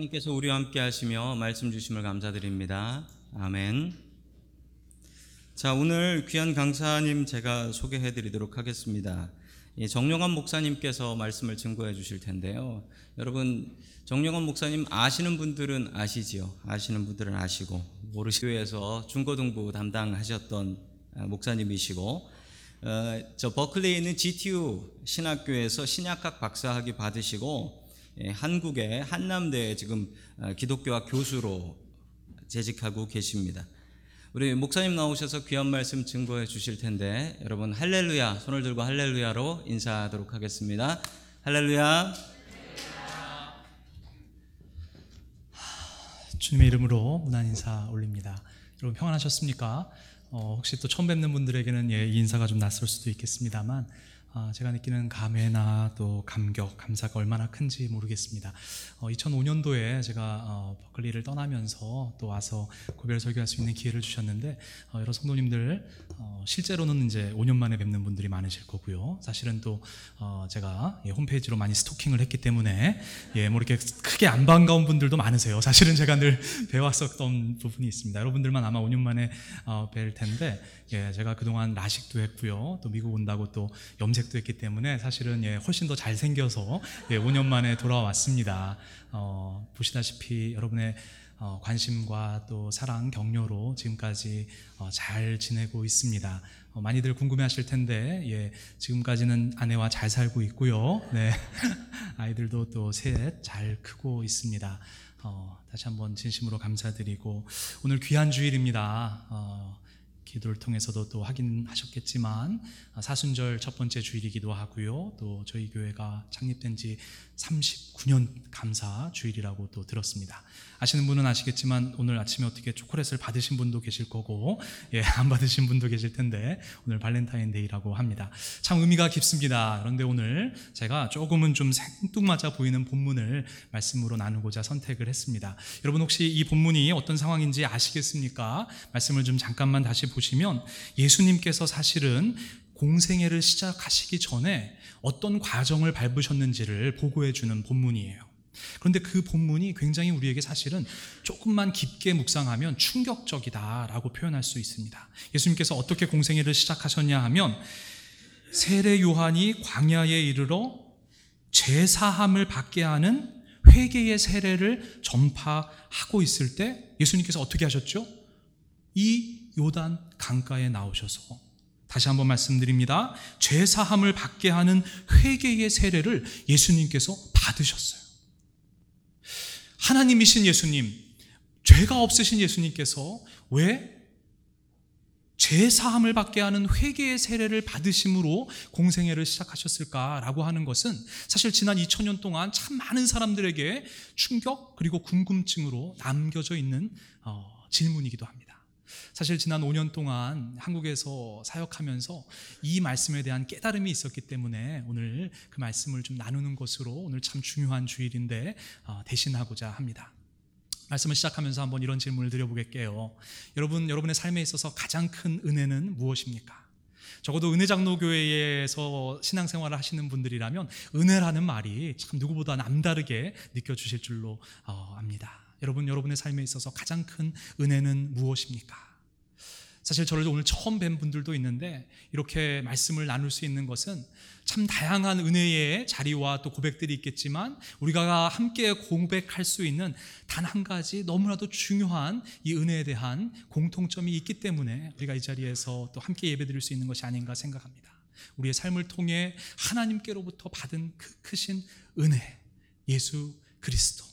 하나님께서 우리와 함께 하시며 말씀 주심을 감사드립니다. 아멘. 자, 오늘 귀한 강사님 제가 소개해 드리도록 하겠습니다. 정용환 목사님께서 말씀을 증거해 주실 텐데요. 여러분, 정용환 목사님 아시는 분들은 아시지요. 아시는 분들은 아시고, 모르시교에서 중고등부 담당하셨던 목사님이시고, 어, 저 버클리에 있는 GTU 신학교에서 신약학 박사학위 받으시고, 예, 한국의 한남대에 지금 어, 기독교학 교수로 재직하고 계십니다. 우리 목사님 나오셔서 귀한 말씀 증거해 주실 텐데 여러분 할렐루야 손을 들고 할렐루야로 인사하도록 하겠습니다. 할렐루야. 주님의 이름으로 문안 인사 올립니다. 여러분 평안하셨습니까? 어, 혹시 또 처음 뵙는 분들에게는 예, 이 인사가 좀 낯설 수도 있겠습니다만 아, 제가 느끼는 감회나 또 감격, 감사가 얼마나 큰지 모르겠습니다. 어, 2005년도에 제가 어, 버클리를 떠나면서 또 와서 고별 설교할 수 있는 기회를 주셨는데 어, 여러 성도님들 어, 실제로는 이제 5년 만에 뵙는 분들이 많으실 거고요. 사실은 또 어, 제가 예, 홈페이지로 많이 스토킹을 했기 때문에 예, 뭐 이렇게 크게 안 반가운 분들도 많으세요. 사실은 제가 늘 배웠었던 부분이 있습니다. 여러분들만 아마 5년 만에 어, 뵐 텐데 예, 제가 그동안 라식도 했고요. 또 미국 온다고 또 염색 검색도 했기 때문에 사실은 예, 훨씬 더 잘생겨서 예, 5년 만에 돌아왔습니다. 어, 보시다시피 여러분의 어, 관심과 또 사랑, 격려로 지금까지 어, 잘 지내고 있습니다. 어, 많이들 궁금해하실 텐데 예, 지금까지는 아내와 잘 살고 있고요. 네, 아이들도 또 셋 잘 크고 있습니다. 어, 다시 한번 진심으로 감사드리고 오늘 귀한 주일입니다. 어, 기도를 통해서도 또 확인하셨겠지만 사순절 첫 번째 주일이기도 하고요. 또 저희 교회가 창립된 지 39년 감사 주일이라고 또 들었습니다. 아시는 분은 아시겠지만 오늘 아침에 어떻게 초콜릿을 받으신 분도 계실 거고 예, 안 받으신 분도 계실 텐데 오늘 발렌타인데이라고 합니다. 참 의미가 깊습니다. 그런데 오늘 제가 조금은 좀 생뚱맞아 보이는 본문을 말씀으로 나누고자 선택을 했습니다. 여러분 혹시 이 본문이 어떤 상황인지 아시겠습니까? 말씀을 좀 잠깐만 다시 보시면 예수님께서 사실은 공생애를 시작하시기 전에 어떤 과정을 밟으셨는지를 보고해 주는 본문이에요. 그런데 그 본문이 굉장히 우리에게 사실은 조금만 깊게 묵상하면 충격적이다라고 표현할 수 있습니다. 예수님께서 어떻게 공생애를 시작하셨냐 하면 세례 요한이 광야에 이르러 죄사함을 받게 하는 회개의 세례를 전파하고 있을 때 예수님께서 어떻게 하셨죠? 이 요단 강가에 나오셔서 다시 한번 말씀드립니다. 죄 사함을 받게 하는 회개의 세례를 예수님께서 받으셨어요. 하나님이신 예수님, 죄가 없으신 예수님께서 왜 죄사함을 받게 하는 회개의 세례를 받으심으로 공생애를 시작하셨을까라고 하는 것은 사실 지난 2000년 동안 참 많은 사람들에게 충격 그리고 궁금증으로 남겨져 있는 어, 질문이기도 합니다. 사실 지난 5년 동안 한국에서 사역하면서 이 말씀에 대한 깨달음이 있었기 때문에 오늘 그 말씀을 좀 나누는 것으로 오늘 참 중요한 주일인데 어, 대신하고자 합니다. 말씀을 시작하면서 한번 이런 질문을 드려보겠게요. 여러분, 여러분의 삶에 있어서 가장 큰 은혜는 무엇입니까? 적어도 은혜장로교회에서 신앙생활을 하시는 분들이라면 은혜라는 말이 참 누구보다 남다르게 느껴주실 줄로 어, 압니다. 여러분, 여러분의 삶에 있어서 가장 큰 은혜는 무엇입니까? 사실 저를 오늘 처음 뵌 분들도 있는데 이렇게 말씀을 나눌 수 있는 것은 참 다양한 은혜의 자리와 또 고백들이 있겠지만 우리가 함께 고백할 수 있는 단 한 가지 너무나도 중요한 이 은혜에 대한 공통점이 있기 때문에 우리가 이 자리에서 또 함께 예배드릴 수 있는 것이 아닌가 생각합니다. 우리의 삶을 통해 하나님께로부터 받은 그 크신 은혜, 예수 그리스도.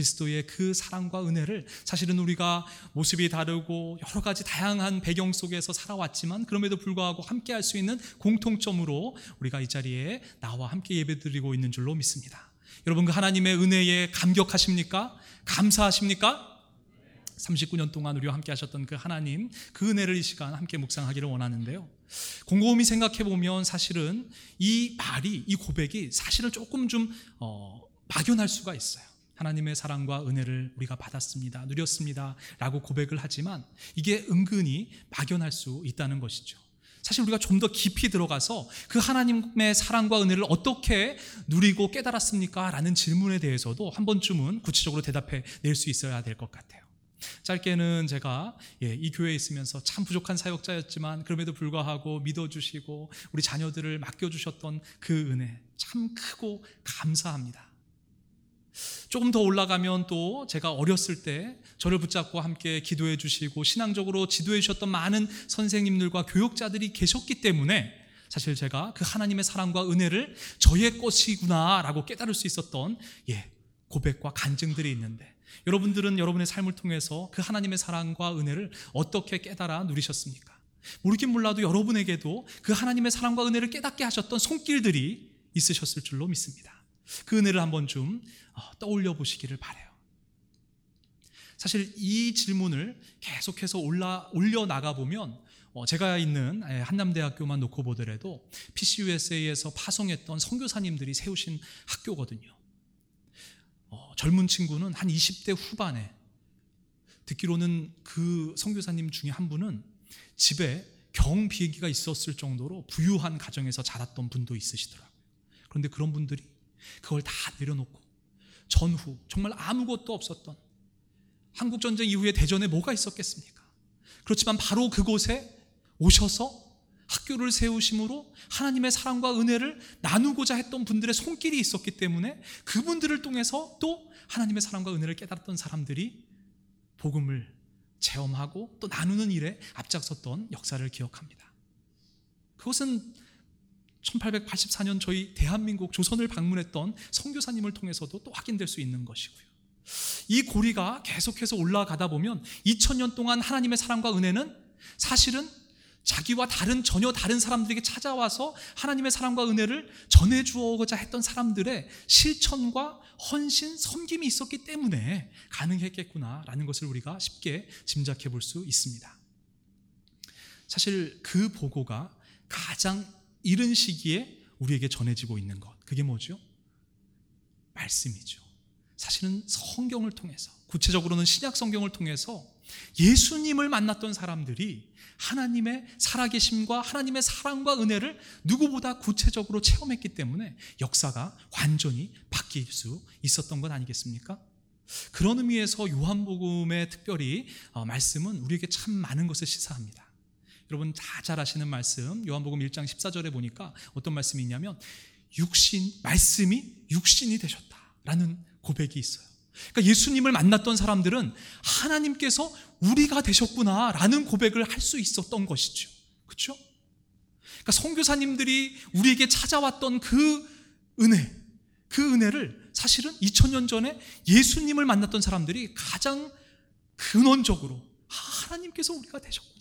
그리스도의 그 사랑과 은혜를 사실은 우리가 모습이 다르고 여러 가지 다양한 배경 속에서 살아왔지만 그럼에도 불구하고 함께 할 수 있는 공통점으로 우리가 이 자리에 나와 함께 예배드리고 있는 줄로 믿습니다. 여러분 그 하나님의 은혜에 감격하십니까? 감사하십니까? 39년 동안 우리와 함께 하셨던 그 하나님 그 은혜를 이 시간 함께 묵상하기를 원하는데요. 곰곰이 생각해 보면 사실은 이 말이 이 고백이 사실은 조금 좀 어, 막연할 수가 있어요. 하나님의 사랑과 은혜를 우리가 받았습니다. 누렸습니다. 라고 고백을 하지만 이게 은근히 막연할 수 있다는 것이죠. 사실 우리가 좀 더 깊이 들어가서 그 하나님의 사랑과 은혜를 어떻게 누리고 깨달았습니까? 라는 질문에 대해서도 한 번쯤은 구체적으로 대답해 낼 수 있어야 될 것 같아요. 짧게는 제가 예, 이 교회에 있으면서 참 부족한 사역자였지만 그럼에도 불구하고 믿어주시고 우리 자녀들을 맡겨주셨던 그 은혜 참 크고 감사합니다. 조금 더 올라가면 또 제가 어렸을 때 저를 붙잡고 함께 기도해 주시고 신앙적으로 지도해 주셨던 많은 선생님들과 교육자들이 계셨기 때문에 사실 제가 그 하나님의 사랑과 은혜를 저의 것이구나라고 깨달을 수 있었던 예, 고백과 간증들이 있는데 여러분들은 여러분의 삶을 통해서 그 하나님의 사랑과 은혜를 어떻게 깨달아 누리셨습니까? 모르긴 몰라도 여러분에게도 그 하나님의 사랑과 은혜를 깨닫게 하셨던 손길들이 있으셨을 줄로 믿습니다. 그 은혜를 한번 좀 어, 떠올려 보시기를 바래요. 사실 이 질문을 계속해서 올라 올려 나가 보면 어, 제가 있는 예, 한남대학교만 놓고 보더라도 PCUSA에서 파송했던 선교사님들이 세우신 학교거든요. 어, 젊은 친구는 한 20대 후반에 듣기로는 그 선교사님 중에 한 분은 집에 경 비행기가 있었을 정도로 부유한 가정에서 자랐던 분도 있으시더라고요. 그런데 그런 분들이 그걸 다 내려놓고 전후 정말 아무것도 없었던 한국 전쟁 이후에 대전에 뭐가 있었겠습니까? 그렇지만 바로 그곳에 오셔서 학교를 세우심으로 하나님의 사랑과 은혜를 나누고자 했던 분들의 손길이 있었기 때문에 그분들을 통해서 또 하나님의 사랑과 은혜를 깨달았던 사람들이 복음을 체험하고 또 나누는 일에 앞장섰던 역사를 기억합니다. 그것은 1884년 저희 대한민국 조선을 방문했던 선교사님을 통해서도 또 확인될 수 있는 것이고요. 이 고리가 계속해서 올라가다 보면 2000년 동안 하나님의 사랑과 은혜는 사실은 자기와 다른 전혀 다른 사람들에게 찾아와서 하나님의 사랑과 은혜를 전해 주어고자 했던 사람들의 실천과 헌신, 섬김이 있었기 때문에 가능했겠구나라는 것을 우리가 쉽게 짐작해 볼 수 있습니다. 사실 그 보고가 가장 이른 시기에 우리에게 전해지고 있는 것. 그게 뭐죠? 말씀이죠. 사실은 성경을 통해서, 구체적으로는 신약 성경을 통해서 예수님을 만났던 사람들이 하나님의 살아계심과 하나님의 사랑과 은혜를 누구보다 구체적으로 체험했기 때문에 역사가 완전히 바뀔 수 있었던 것 아니겠습니까? 그런 의미에서 요한복음의 특별히 어, 말씀은 우리에게 참 많은 것을 시사합니다. 여러분 다 잘 아시는 말씀 요한복음 1장 14절에 보니까 어떤 말씀이 있냐면 육신 말씀이 육신이 되셨다라는 고백이 있어요. 그러니까 예수님을 만났던 사람들은 하나님께서 우리가 되셨구나라는 고백을 할 수 있었던 것이죠. 그렇죠? 그러니까 선교사님들이 우리에게 찾아왔던 그 은혜, 그 은혜를 사실은 2000년 전에 예수님을 만났던 사람들이 가장 근원적으로 아, 하나님께서 우리가 되셨구나.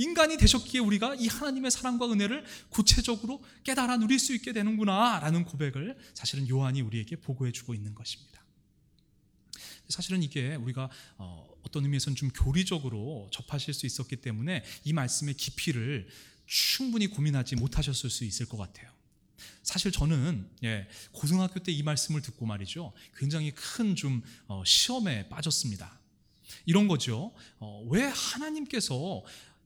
인간이 되셨기에 우리가 이 하나님의 사랑과 은혜를 구체적으로 깨달아 누릴 수 있게 되는구나라는 고백을 사실은 요한이 우리에게 보고해 주고 있는 것입니다. 사실은 이게 우리가 어, 어떤 의미에서는 좀 교리적으로 접하실 수 있었기 때문에 이 말씀의 깊이를 충분히 고민하지 못하셨을 수 있을 것 같아요. 사실 저는 예, 고등학교 때 이 말씀을 듣고 말이죠, 굉장히 큰좀 어, 시험에 빠졌습니다. 이런 거죠. 어, 왜 하나님께서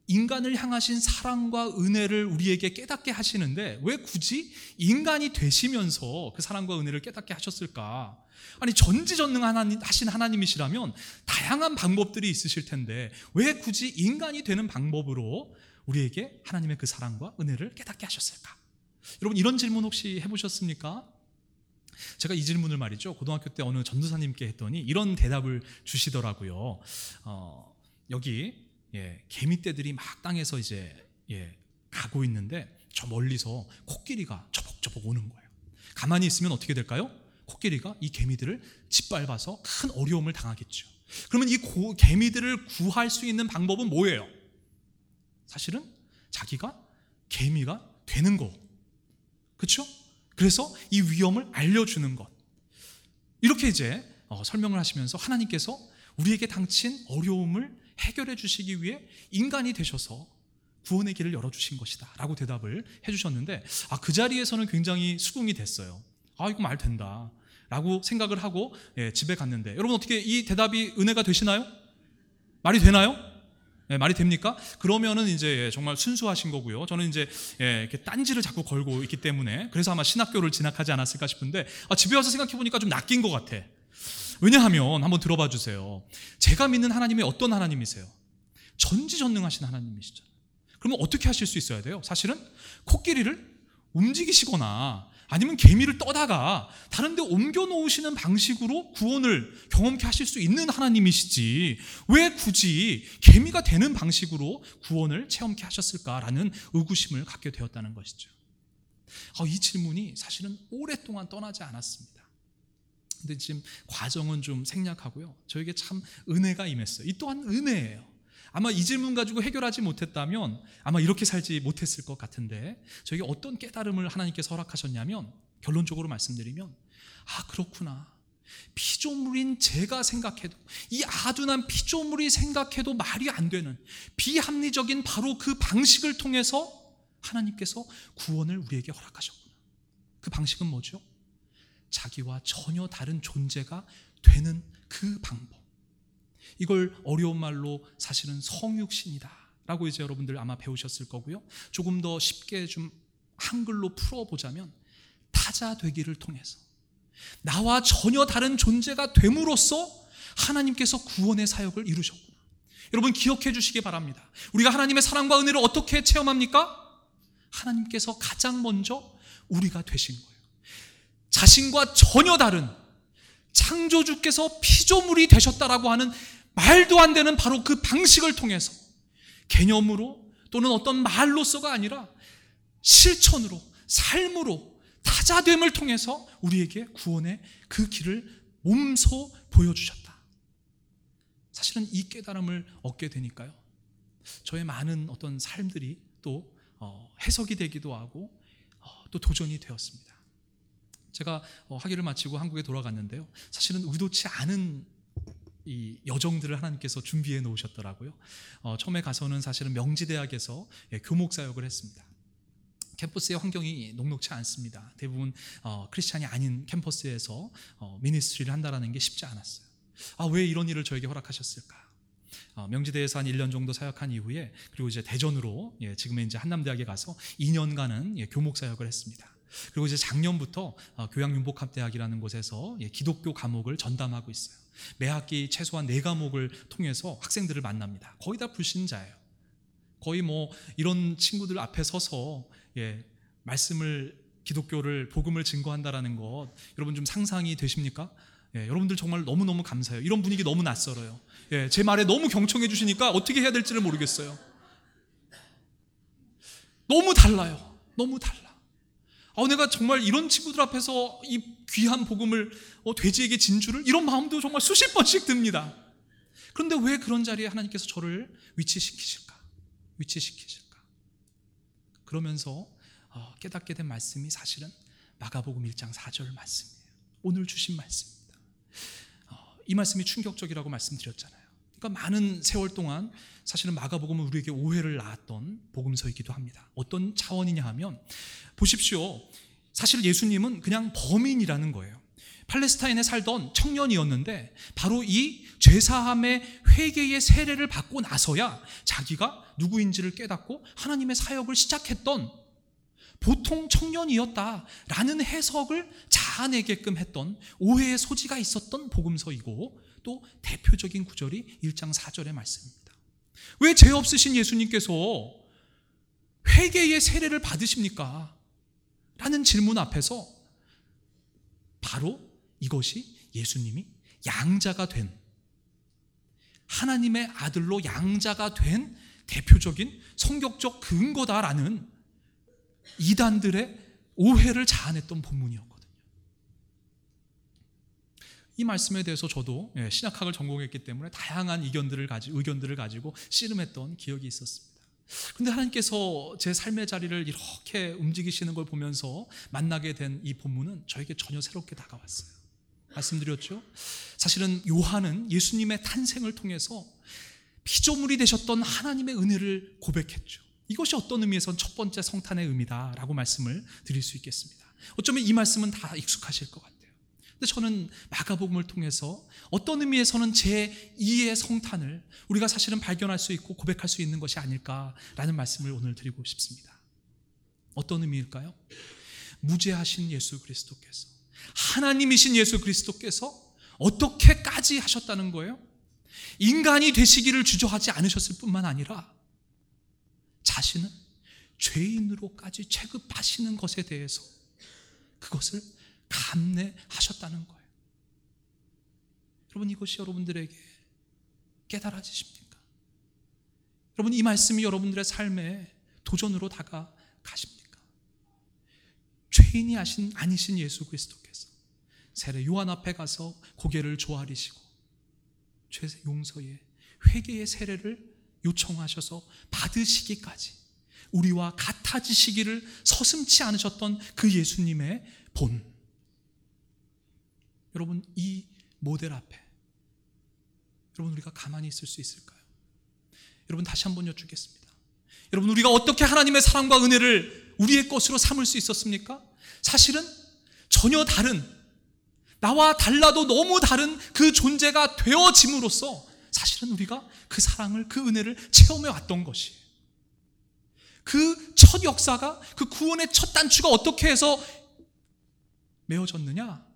인간을 향하신 사랑과 은혜를 우리에게 깨닫게 하시는데 왜 굳이 인간이 되시면서 그 사랑과 은혜를 깨닫게 하셨을까? 아니 전지전능하신 하나님이시라면 다양한 방법들이 있으실 텐데 왜 굳이 인간이 되는 방법으로 우리에게 하나님의 그 사랑과 은혜를 깨닫게 하셨을까? 여러분 이런 질문 혹시 해보셨습니까? 제가 이 질문을 말이죠 고등학교 때 어느 전도사님께 했더니 이런 대답을 주시더라고요. 어, 여기 예, 개미떼들이 막 땅에서 이제 예, 가고 있는데 저 멀리서 코끼리가 저벅저벅 오는 거예요. 가만히 있으면 어떻게 될까요? 코끼리가 이 개미들을 짓밟아서 큰 어려움을 당하겠죠. 그러면 이 고, 개미들을 구할 수 있는 방법은 뭐예요? 사실은 자기가 개미가 되는 거. 그렇죠? 그래서 이 위험을 알려주는 것. 이렇게 이제 어, 설명을 하시면서 하나님께서 우리에게 당친 어려움을 해결해 주시기 위해 인간이 되셔서 구원의 길을 열어주신 것이다. 라고 대답을 해주셨는데, 아, 그 자리에서는 굉장히 수긍이 됐어요. 아, 이거 말 된다. 라고 생각을 하고 예, 집에 갔는데, 여러분 어떻게 이 대답이 은혜가 되시나요? 말이 되나요? 예, 말이 됩니까? 그러면은 이제 예, 정말 순수하신 거고요. 저는 이제 예, 이렇게 딴지를 자꾸 걸고 있기 때문에 그래서 아마 신학교를 진학하지 않았을까 싶은데 아, 집에 와서 생각해 보니까 좀 낚인 것 같아. 왜냐하면 한번 들어봐 주세요. 제가 믿는 하나님이 어떤 하나님이세요? 전지전능하신 하나님이시죠. 그러면 어떻게 하실 수 있어야 돼요? 사실은 코끼리를 움직이시거나 아니면 개미를 떠다가 다른 데 옮겨 놓으시는 방식으로 구원을 경험케 하실 수 있는 하나님이시지 왜 굳이 개미가 되는 방식으로 구원을 체험케 하셨을까라는 의구심을 갖게 되었다는 것이죠. 아, 이 질문이 사실은 오랫동안 떠나지 않았습니다. 근데 지금 과정은 좀 생략하고요. 저에게 참 은혜가 임했어요. 이 또한 은혜예요. 아마 이 질문 가지고 해결하지 못했다면 아마 이렇게 살지 못했을 것 같은데 저에게 어떤 깨달음을 하나님께서 허락하셨냐면 결론적으로 말씀드리면 아 그렇구나 피조물인 제가 생각해도 이 아둔한 피조물이 생각해도 말이 안 되는 비합리적인 바로 그 방식을 통해서 하나님께서 구원을 우리에게 허락하셨구나 그 방식은 뭐죠? 자기와 전혀 다른 존재가 되는 그 방법 이걸 어려운 말로 사실은 성육신이다. 라고 이제 여러분들 아마 배우셨을 거고요. 조금 더 쉽게 좀 한글로 풀어보자면 타자 되기를 통해서 나와 전혀 다른 존재가 됨으로써 하나님께서 구원의 사역을 이루셨구나. 여러분 기억해 주시기 바랍니다. 우리가 하나님의 사랑과 은혜를 어떻게 체험합니까? 하나님께서 가장 먼저 우리가 되신 거예요. 자신과 전혀 다른 창조주께서 피조물이 되셨다라고 하는 말도 안 되는 바로 그 방식을 통해서 개념으로 또는 어떤 말로서가 아니라 실천으로 삶으로 타자됨을 통해서 우리에게 구원의 그 길을 몸소 보여주셨다. 사실은 이 깨달음을 얻게 되니까요. 저의 많은 어떤 삶들이 또 어, 해석이 되기도 하고 어, 또 도전이 되었습니다. 제가 어, 학위를 마치고 한국에 돌아갔는데요. 사실은 의도치 않은 이 여정들을 하나님께서 준비해 놓으셨더라고요. 어, 처음에 가서는 사실은 명지대학에서 예, 교목 사역을 했습니다. 캠퍼스의 환경이 녹록치 않습니다. 대부분 어, 크리스찬이 아닌 캠퍼스에서 어, 미니스트리를 한다라는 게 쉽지 않았어요. 아, 왜 이런 일을 저에게 허락하셨을까? 어, 명지대에서 한 1년 정도 사역한 이후에 그리고 이제 대전으로 예, 지금의 이제 한남대학에 가서 2년간은 예, 교목 사역을 했습니다. 그리고 이제 작년부터 어, 교양윤복합대학이라는 곳에서 예, 기독교 과목을 전담하고 있어요. 매 학기 최소한 네 과목을 통해서 학생들을 만납니다. 거의 다 불신자예요. 거의 뭐 이런 친구들 앞에 서서 예, 말씀을 기독교를 복음을 증거한다라는 것 여러분 좀 상상이 되십니까? 예, 여러분들 정말 너무 너무 감사해요. 이런 분위기 너무 낯설어요. 예, 제 말에 너무 경청해 주시니까 어떻게 해야 될지를 모르겠어요. 너무 달라요. 너무 달라. 아, 내가 정말 이런 친구들 앞에서 이 귀한 복음을 어, 돼지에게 진주를 이런 마음도 정말 수십 번씩 듭니다. 그런데 왜 그런 자리에 하나님께서 저를 위치시키실까? 위치시키실까? 그러면서 어, 깨닫게 된 말씀이 사실은 마가복음 1장 4절 말씀이에요. 오늘 주신 말씀입니다. 어, 이 말씀이 충격적이라고 말씀드렸잖아요. 그러니까 많은 세월 동안 사실은 마가복음은 우리에게 오해를 낳았던 복음서이기도 합니다. 어떤 차원이냐 하면 보십시오. 사실 예수님은 그냥 범인이라는 거예요. 팔레스타인에 살던 청년이었는데 바로 이 죄사함의 회개의 세례를 받고 나서야 자기가 누구인지를 깨닫고 하나님의 사역을 시작했던 보통 청년이었다라는 해석을 자아내게끔 했던 오해의 소지가 있었던 복음서이고 또 대표적인 구절이 1장 4절의 말씀입니다. 왜 죄 없으신 예수님께서 회개의 세례를 받으십니까? 라는 질문 앞에서 바로 이것이 예수님이 양자가 된 하나님의 아들로 양자가 된 대표적인 성격적 근거다라는 이단들의 오해를 자아냈던 본문이었거든요. 이 말씀에 대해서 저도 예, 신학학을 전공했기 때문에 다양한 의견들을 가지 의견들을 가지고 씨름했던 기억이 있었습니다. 근데 하나님께서 제 삶의 자리를 이렇게 움직이시는 걸 보면서 만나게 된 이 본문은 저에게 전혀 새롭게 다가왔어요. 말씀드렸죠? 사실은 요한은 예수님의 탄생을 통해서 피조물이 되셨던 하나님의 은혜를 고백했죠. 이것이 어떤 의미에선 첫 번째 성탄의 의미다라고 말씀을 드릴 수 있겠습니다. 어쩌면 이 말씀은 다 익숙하실 것 같아요. 근데 저는 마가복음을 통해서 어떤 의미에서는 제 2의 성탄을 우리가 사실은 발견할 수 있고 고백할 수 있는 것이 아닐까라는 말씀을 오늘 드리고 싶습니다. 어떤 의미일까요? 무죄하신 예수 그리스도께서 하나님이신 예수 그리스도께서 어떻게까지 하셨다는 거예요? 인간이 되시기를 주저하지 않으셨을 뿐만 아니라 자신은 죄인으로까지 취급하시는 것에 대해서 그것을 감내하셨다는 거예요. 여러분 이것이 여러분들에게 깨달아지십니까? 여러분 이 말씀이 여러분들의 삶에 도전으로 다가가십니까? 죄인이 하신 아니신 예수 그리스도께서 세례 요한 앞에 가서 고개를 조아리시고 죄 용서의 회개의 세례를 요청하셔서 받으시기까지 우리와 같아지시기를 서슴치 않으셨던 그 예수님의 본 여러분 이 모델 앞에 여러분 우리가 가만히 있을 수 있을까요? 여러분 다시 한번 여쭙겠습니다. 여러분 우리가 어떻게 하나님의 사랑과 은혜를 우리의 것으로 삼을 수 있었습니까? 사실은 전혀 다른 나와 달라도 너무 다른 그 존재가 되어짐으로써 사실은 우리가 그 사랑을 그 은혜를 체험해 왔던 것이 그첫 역사가 그 구원의 첫 단추가 어떻게 해서 메어졌느냐?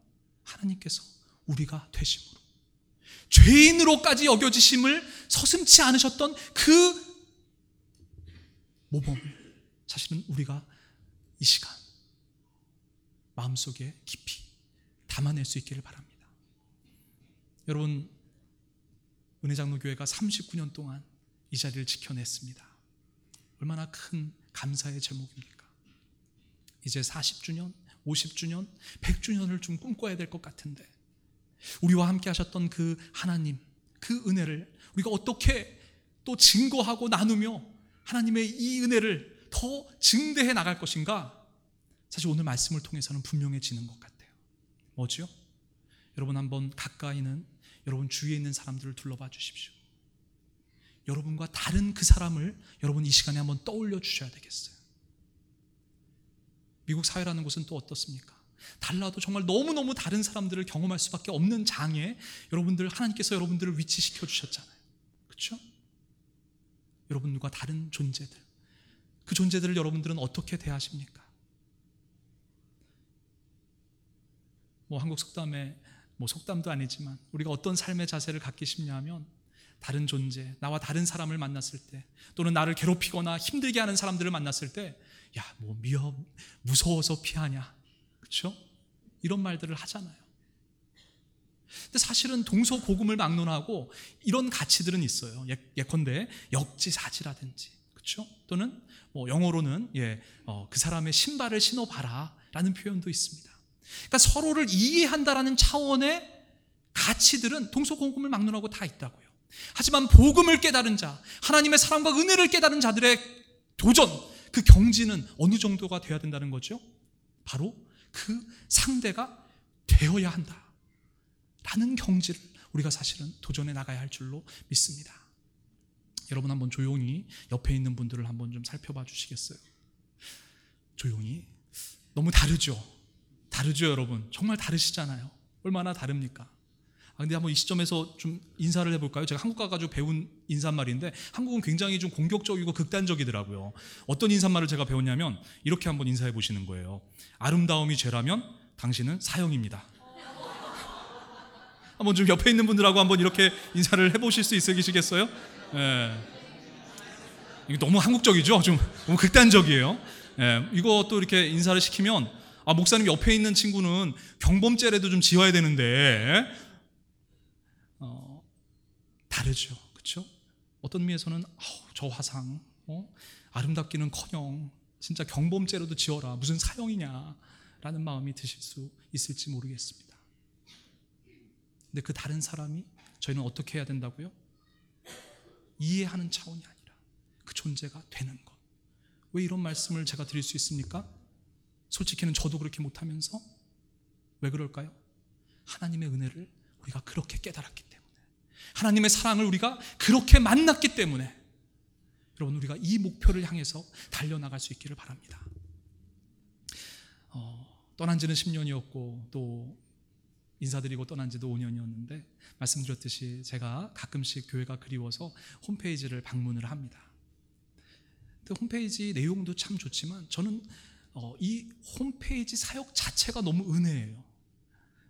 하나님께서 우리가 되심으로 죄인으로까지 여겨지심을 서슴치 않으셨던 그 모범을 사실은 우리가 이 시간 마음속에 깊이 담아낼 수 있기를 바랍니다. 여러분 은혜장로교회가 39년 동안 이 자리를 지켜냈습니다. 얼마나 큰 감사의 제목입니까? 이제 40주년, 50주년, 100주년을 좀 꿈꿔야 될 것 같은데 우리와 함께 하셨던 그 하나님, 그 은혜를 우리가 어떻게 또 증거하고 나누며 하나님의 이 은혜를 더 증대해 나갈 것인가? 사실 오늘 말씀을 통해서는 분명해지는 것 같아요. 뭐죠? 여러분 한번 가까이는 여러분 주위에 있는 사람들을 둘러봐 주십시오. 여러분과 다른 그 사람을 여러분 이 시간에 한번 떠올려 주셔야 되겠어요. 미국 사회라는 곳은 또 어떻습니까? 달라도 정말 너무너무 다른 사람들을 경험할 수밖에 없는 장에 여러분들 하나님께서 여러분들을 위치시켜 주셨잖아요. 그렇죠? 여러분과 다른 존재들. 그 존재들을 여러분들은 어떻게 대하십니까? 뭐 한국 속담에 뭐 속담도 아니지만 우리가 어떤 삶의 자세를 갖기 쉽냐면 다른 존재, 나와 다른 사람을 만났을 때 또는 나를 괴롭히거나 힘들게 하는 사람들을 만났을 때 야, 뭐 미워 무서워서 피하냐. 그렇죠? 이런 말들을 하잖아요. 근데 사실은 동서고금을 막론하고 이런 가치들은 있어요. 예, 예컨대 역지사지라든지, 그렇죠? 또는 뭐 영어로는 예, 어, 그 사람의 신발을 신어 봐라라는 표현도 있습니다. 그러니까 서로를 이해한다라는 차원의 가치들은 동서고금을 막론하고 다 있다고요. 하지만 복음을 깨달은 자, 하나님의 사랑과 은혜를 깨달은 자들의 도전, 그 경지는 어느 정도가 돼야 된다는 거죠? 바로 그 상대가 되어야 한다. 라는 경지를 우리가 사실은 도전해 나가야 할 줄로 믿습니다. 여러분 한번 조용히 옆에 있는 분들을 한번 좀 살펴봐 주시겠어요? 조용히. 너무 다르죠? 다르죠, 여러분? 정말 다르시잖아요. 얼마나 다릅니까? 아, 근데 한번 이 시점에서 좀 인사를 해볼까요? 제가 한국 가가지고 배운 인사말인데 한국은 굉장히 좀 공격적이고 극단적이더라고요. 어떤 인사말을 제가 배웠냐면 이렇게 한번 인사해 보시는 거예요. 아름다움이 죄라면 당신은 사형입니다. 한번 좀 옆에 있는 분들하고 한번 이렇게 인사를 해보실 수 있으시겠어요? 예. 이게 너무 한국적이죠? 좀 너무 극단적이에요. 예. 또 이렇게 인사를 시키면 아 목사님 옆에 있는 친구는 경범죄라도 좀 지어야 되는데 어, 다르죠, 그렇죠? 어떤 의미에서는 아우, 저 화상 어? 아름답기는커녕 진짜 경범죄로도 지어라 무슨 사형이냐라는 마음이 드실 수 있을지 모르겠습니다. 근데 그 다른 사람이 저희는 어떻게 해야 된다고요? 이해하는 차원이 아니라 그 존재가 되는 것. 왜 이런 말씀을 제가 드릴 수 있습니까? 솔직히는 저도 그렇게 못하면서 왜 그럴까요? 하나님의 은혜를 우리가 그렇게 깨달았기 때문에 하나님의 사랑을 우리가 그렇게 만났기 때문에 여러분 우리가 이 목표를 향해서 달려나갈 수 있기를 바랍니다. 어, 떠난 지는 10년이었고 또 인사드리고 떠난 지도 5년이었는데 말씀드렸듯이 제가 가끔씩 교회가 그리워서 홈페이지를 방문을 합니다. 홈페이지 내용도 참 좋지만 저는 어, 이 홈페이지 사역 자체가 너무 은혜예요.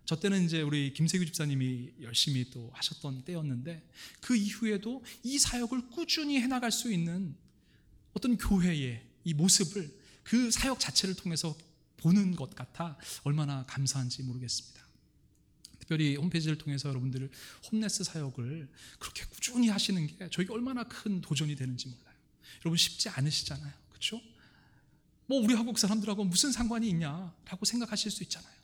저 때는 이제 우리 김세규 집사님이 열심히 또 하셨던 때였는데 그 이후에도 이 사역을 꾸준히 해나갈 수 있는 어떤 교회의 이 모습을 그 사역 자체를 통해서 보는 것 같아 얼마나 감사한지 모르겠습니다. 특별히 홈페이지를 통해서 여러분들 홈레스 사역을 그렇게 꾸준히 하시는 게 저에게 얼마나 큰 도전이 되는지 몰라요. 여러분 쉽지 않으시잖아요. 그렇죠? 뭐 우리 한국 사람들하고 무슨 상관이 있냐라고 생각하실 수 있잖아요.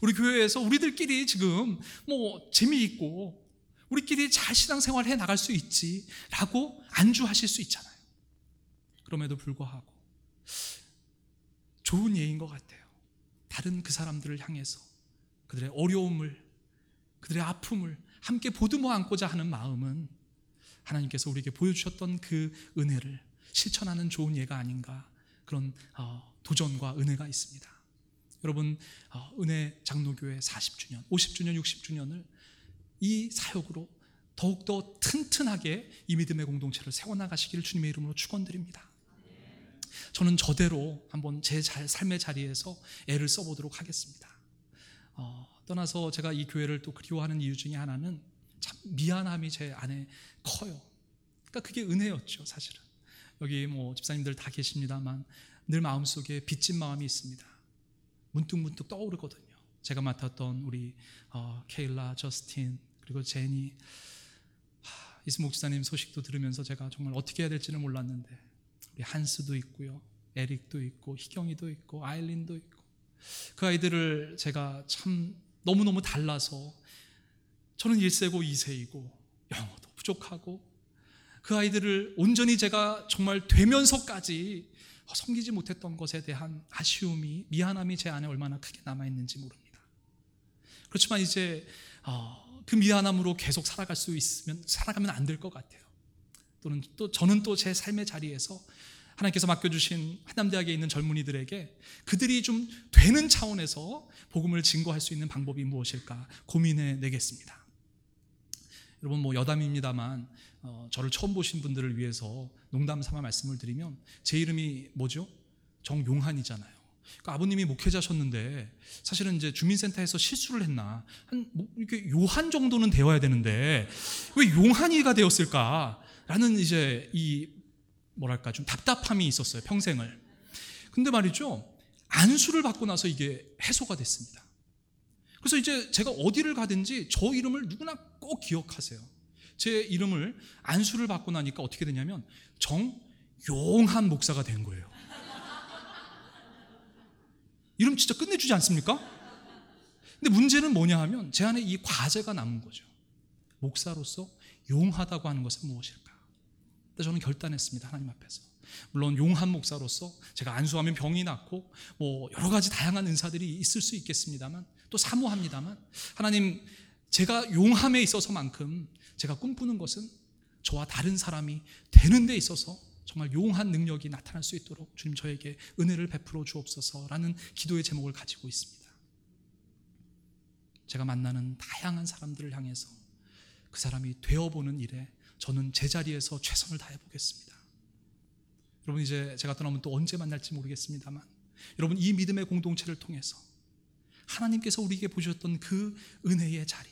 우리 교회에서 우리들끼리 지금 뭐 재미있고 우리끼리 잘 신앙생활 해 나갈 수 있지라고 안주하실 수 있잖아요. 그럼에도 불구하고 좋은 예인 것 같아요. 다른 그 사람들을 향해서 그들의 어려움을 그들의 아픔을 함께 보듬어 안고자 하는 마음은 하나님께서 우리에게 보여주셨던 그 은혜를 실천하는 좋은 예가 아닌가 그런 어, 도전과 은혜가 있습니다. 여러분 어, 은혜 장로교회 40주년, 50주년, 60주년을 이 사역으로 더욱더 튼튼하게 이 믿음의 공동체를 세워나가시기를 주님의 이름으로 축원드립니다. 저는 저대로 한번 제 잘- 삶의 자리에서 애를 써보도록 하겠습니다. 어, 떠나서 제가 이 교회를 또 그리워하는 이유 중에 하나는 참 미안함이 제 안에 커요. 그러니까 그게 은혜였죠, 사실은. 여기 뭐 집사님들 다 계십니다만 늘 마음속에 빚진 마음이 있습니다. 문득문득 떠오르거든요. 제가 맡았던 우리 어, 케일라, 저스틴 그리고 제니 하, 이스목 집사님 소식도 들으면서 제가 정말 어떻게 해야 될지는 몰랐는데 우리 한스도 있고요. 에릭도 있고 희경이도 있고 아일린도 있고 그 아이들을 제가 참 너무너무 달라서 저는 1세고 2세이고 영어도 부족하고 그 아이들을 온전히 제가 정말 되면서까지 섬기지 못했던 것에 대한 아쉬움이 미안함이 제 안에 얼마나 크게 남아 있는지 모릅니다. 그렇지만 이제 어, 그 미안함으로 계속 살아갈 수 있으면 살아가면 안 될 것 같아요. 또는 또 저는 또 제 삶의 자리에서 하나님께서 맡겨주신 한남대학에 있는 젊은이들에게 그들이 좀 되는 차원에서 복음을 증거할 수 있는 방법이 무엇일까 고민해 내겠습니다. 여러분 뭐 여담입니다만 어, 저를 처음 보신 분들을 위해서 농담 삼아 말씀을 드리면 제 이름이 뭐죠? 정용한이잖아요. 그러니까 아버님이 목회자셨는데 사실은 이제 주민센터에서 실수를 했나 한 뭐, 이렇게 요한 정도는 되어야 되는데 왜 용한이가 되었을까라는 이제 이 뭐랄까 좀 답답함이 있었어요 평생을. 근데 말이죠 안수를 받고 나서 이게 해소가 됐습니다. 그래서 이제 제가 어디를 가든지 저 이름을 누구나 꼭 기억하세요. 제 이름을 안수를 받고 나니까 어떻게 되냐면 정용한 목사가 된 거예요. 이름 진짜 끝내주지 않습니까? 근데 문제는 뭐냐 하면 제 안에 이 과제가 남은 거죠. 목사로서 용하다고 하는 것은 무엇일까? 근데 저는 결단했습니다. 하나님 앞에서. 물론 용한 목사로서 제가 안수하면 병이 낫고 뭐 여러 가지 다양한 은사들이 있을 수 있겠습니다만 또 사모합니다만 하나님 제가 용함에 있어서만큼 제가 꿈꾸는 것은 저와 다른 사람이 되는 데 있어서 정말 용한 능력이 나타날 수 있도록 주님 저에게 은혜를 베풀어 주옵소서라는 기도의 제목을 가지고 있습니다. 제가 만나는 다양한 사람들을 향해서 그 사람이 되어보는 일에 저는 제자리에서 최선을 다해 보겠습니다. 여러분 이제 제가 떠나면 또 언제 만날지 모르겠습니다만 여러분 이 믿음의 공동체를 통해서 하나님께서 우리에게 보셨던 그 은혜의 자리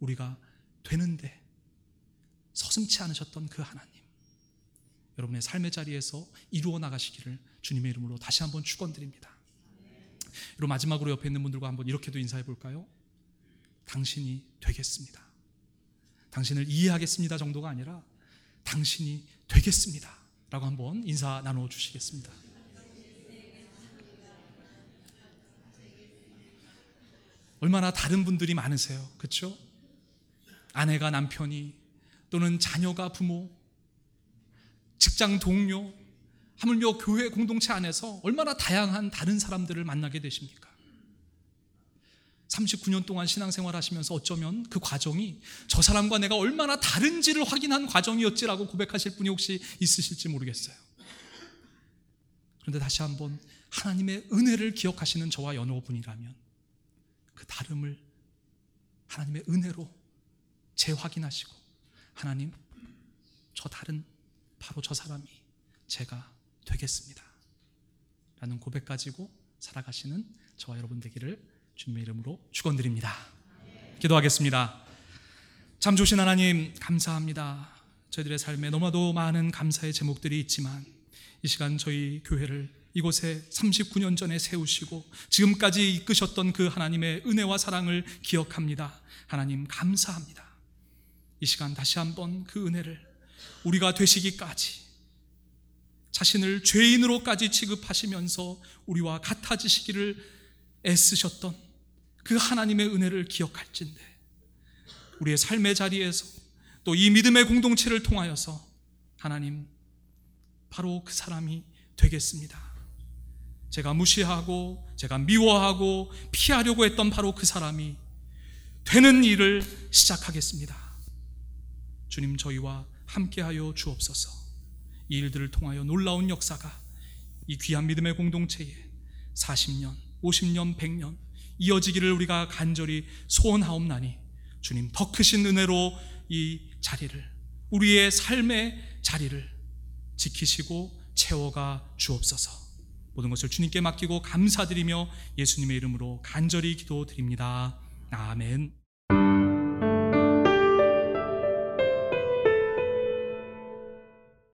우리가 되는데 서슴치 않으셨던 그 하나님 여러분의 삶의 자리에서 이루어 나가시기를 주님의 이름으로 다시 한번 축원드립니다. 여러분 마지막으로 옆에 있는 분들과 한번 이렇게도 인사해 볼까요? 당신이 되겠습니다. 당신을 이해하겠습니다 정도가 아니라 당신이 되겠습니다. 라고 한번 인사 나누어 주시겠습니다. 얼마나 다른 분들이 많으세요. 그렇죠? 아내가 남편이 또는 자녀가 부모, 직장 동료, 하물며 교회 공동체 안에서 얼마나 다양한 다른 사람들을 만나게 되십니까? 39년 동안 신앙생활 하시면서 어쩌면 그 과정이 저 사람과 내가 얼마나 다른지를 확인한 과정이었지라고 고백하실 분이 혹시 있으실지 모르겠어요. 그런데 다시 한번 하나님의 은혜를 기억하시는 저와 여러분이라면 그 다름을 하나님의 은혜로 재확인하시고 하나님 저 다른 바로 저 사람이 제가 되겠습니다. 라는 고백 가지고 살아가시는 저와 여러분 되기를 주님의 이름으로 축원드립니다. 기도하겠습니다. 참 좋으신 하나님 감사합니다. 저희들의 삶에 너무나도 많은 감사의 제목들이 있지만 이 시간 저희 교회를 이곳에 39년 전에 세우시고 지금까지 이끄셨던 그 하나님의 은혜와 사랑을 기억합니다. 하나님 감사합니다. 이 시간 다시 한번 그 은혜를 우리가 되시기까지 자신을 죄인으로까지 취급하시면서 우리와 같아지시기를 애쓰셨던 그 하나님의 은혜를 기억할진대 우리의 삶의 자리에서 또 이 믿음의 공동체를 통하여서 하나님 바로 그 사람이 되겠습니다. 제가 무시하고 제가 미워하고 피하려고 했던 바로 그 사람이 되는 일을 시작하겠습니다. 주님 저희와 함께하여 주옵소서. 이 일들을 통하여 놀라운 역사가 이 귀한 믿음의 공동체에 40년, 50년, 100년 이어지기를 우리가 간절히 소원하옵나니 주님 더 크신 은혜로 이 자리를 우리의 삶의 자리를 지키시고 채워가 주옵소서. 모든 것을 주님께 맡기고 감사드리며 예수님의 이름으로 간절히 기도드립니다. 아멘.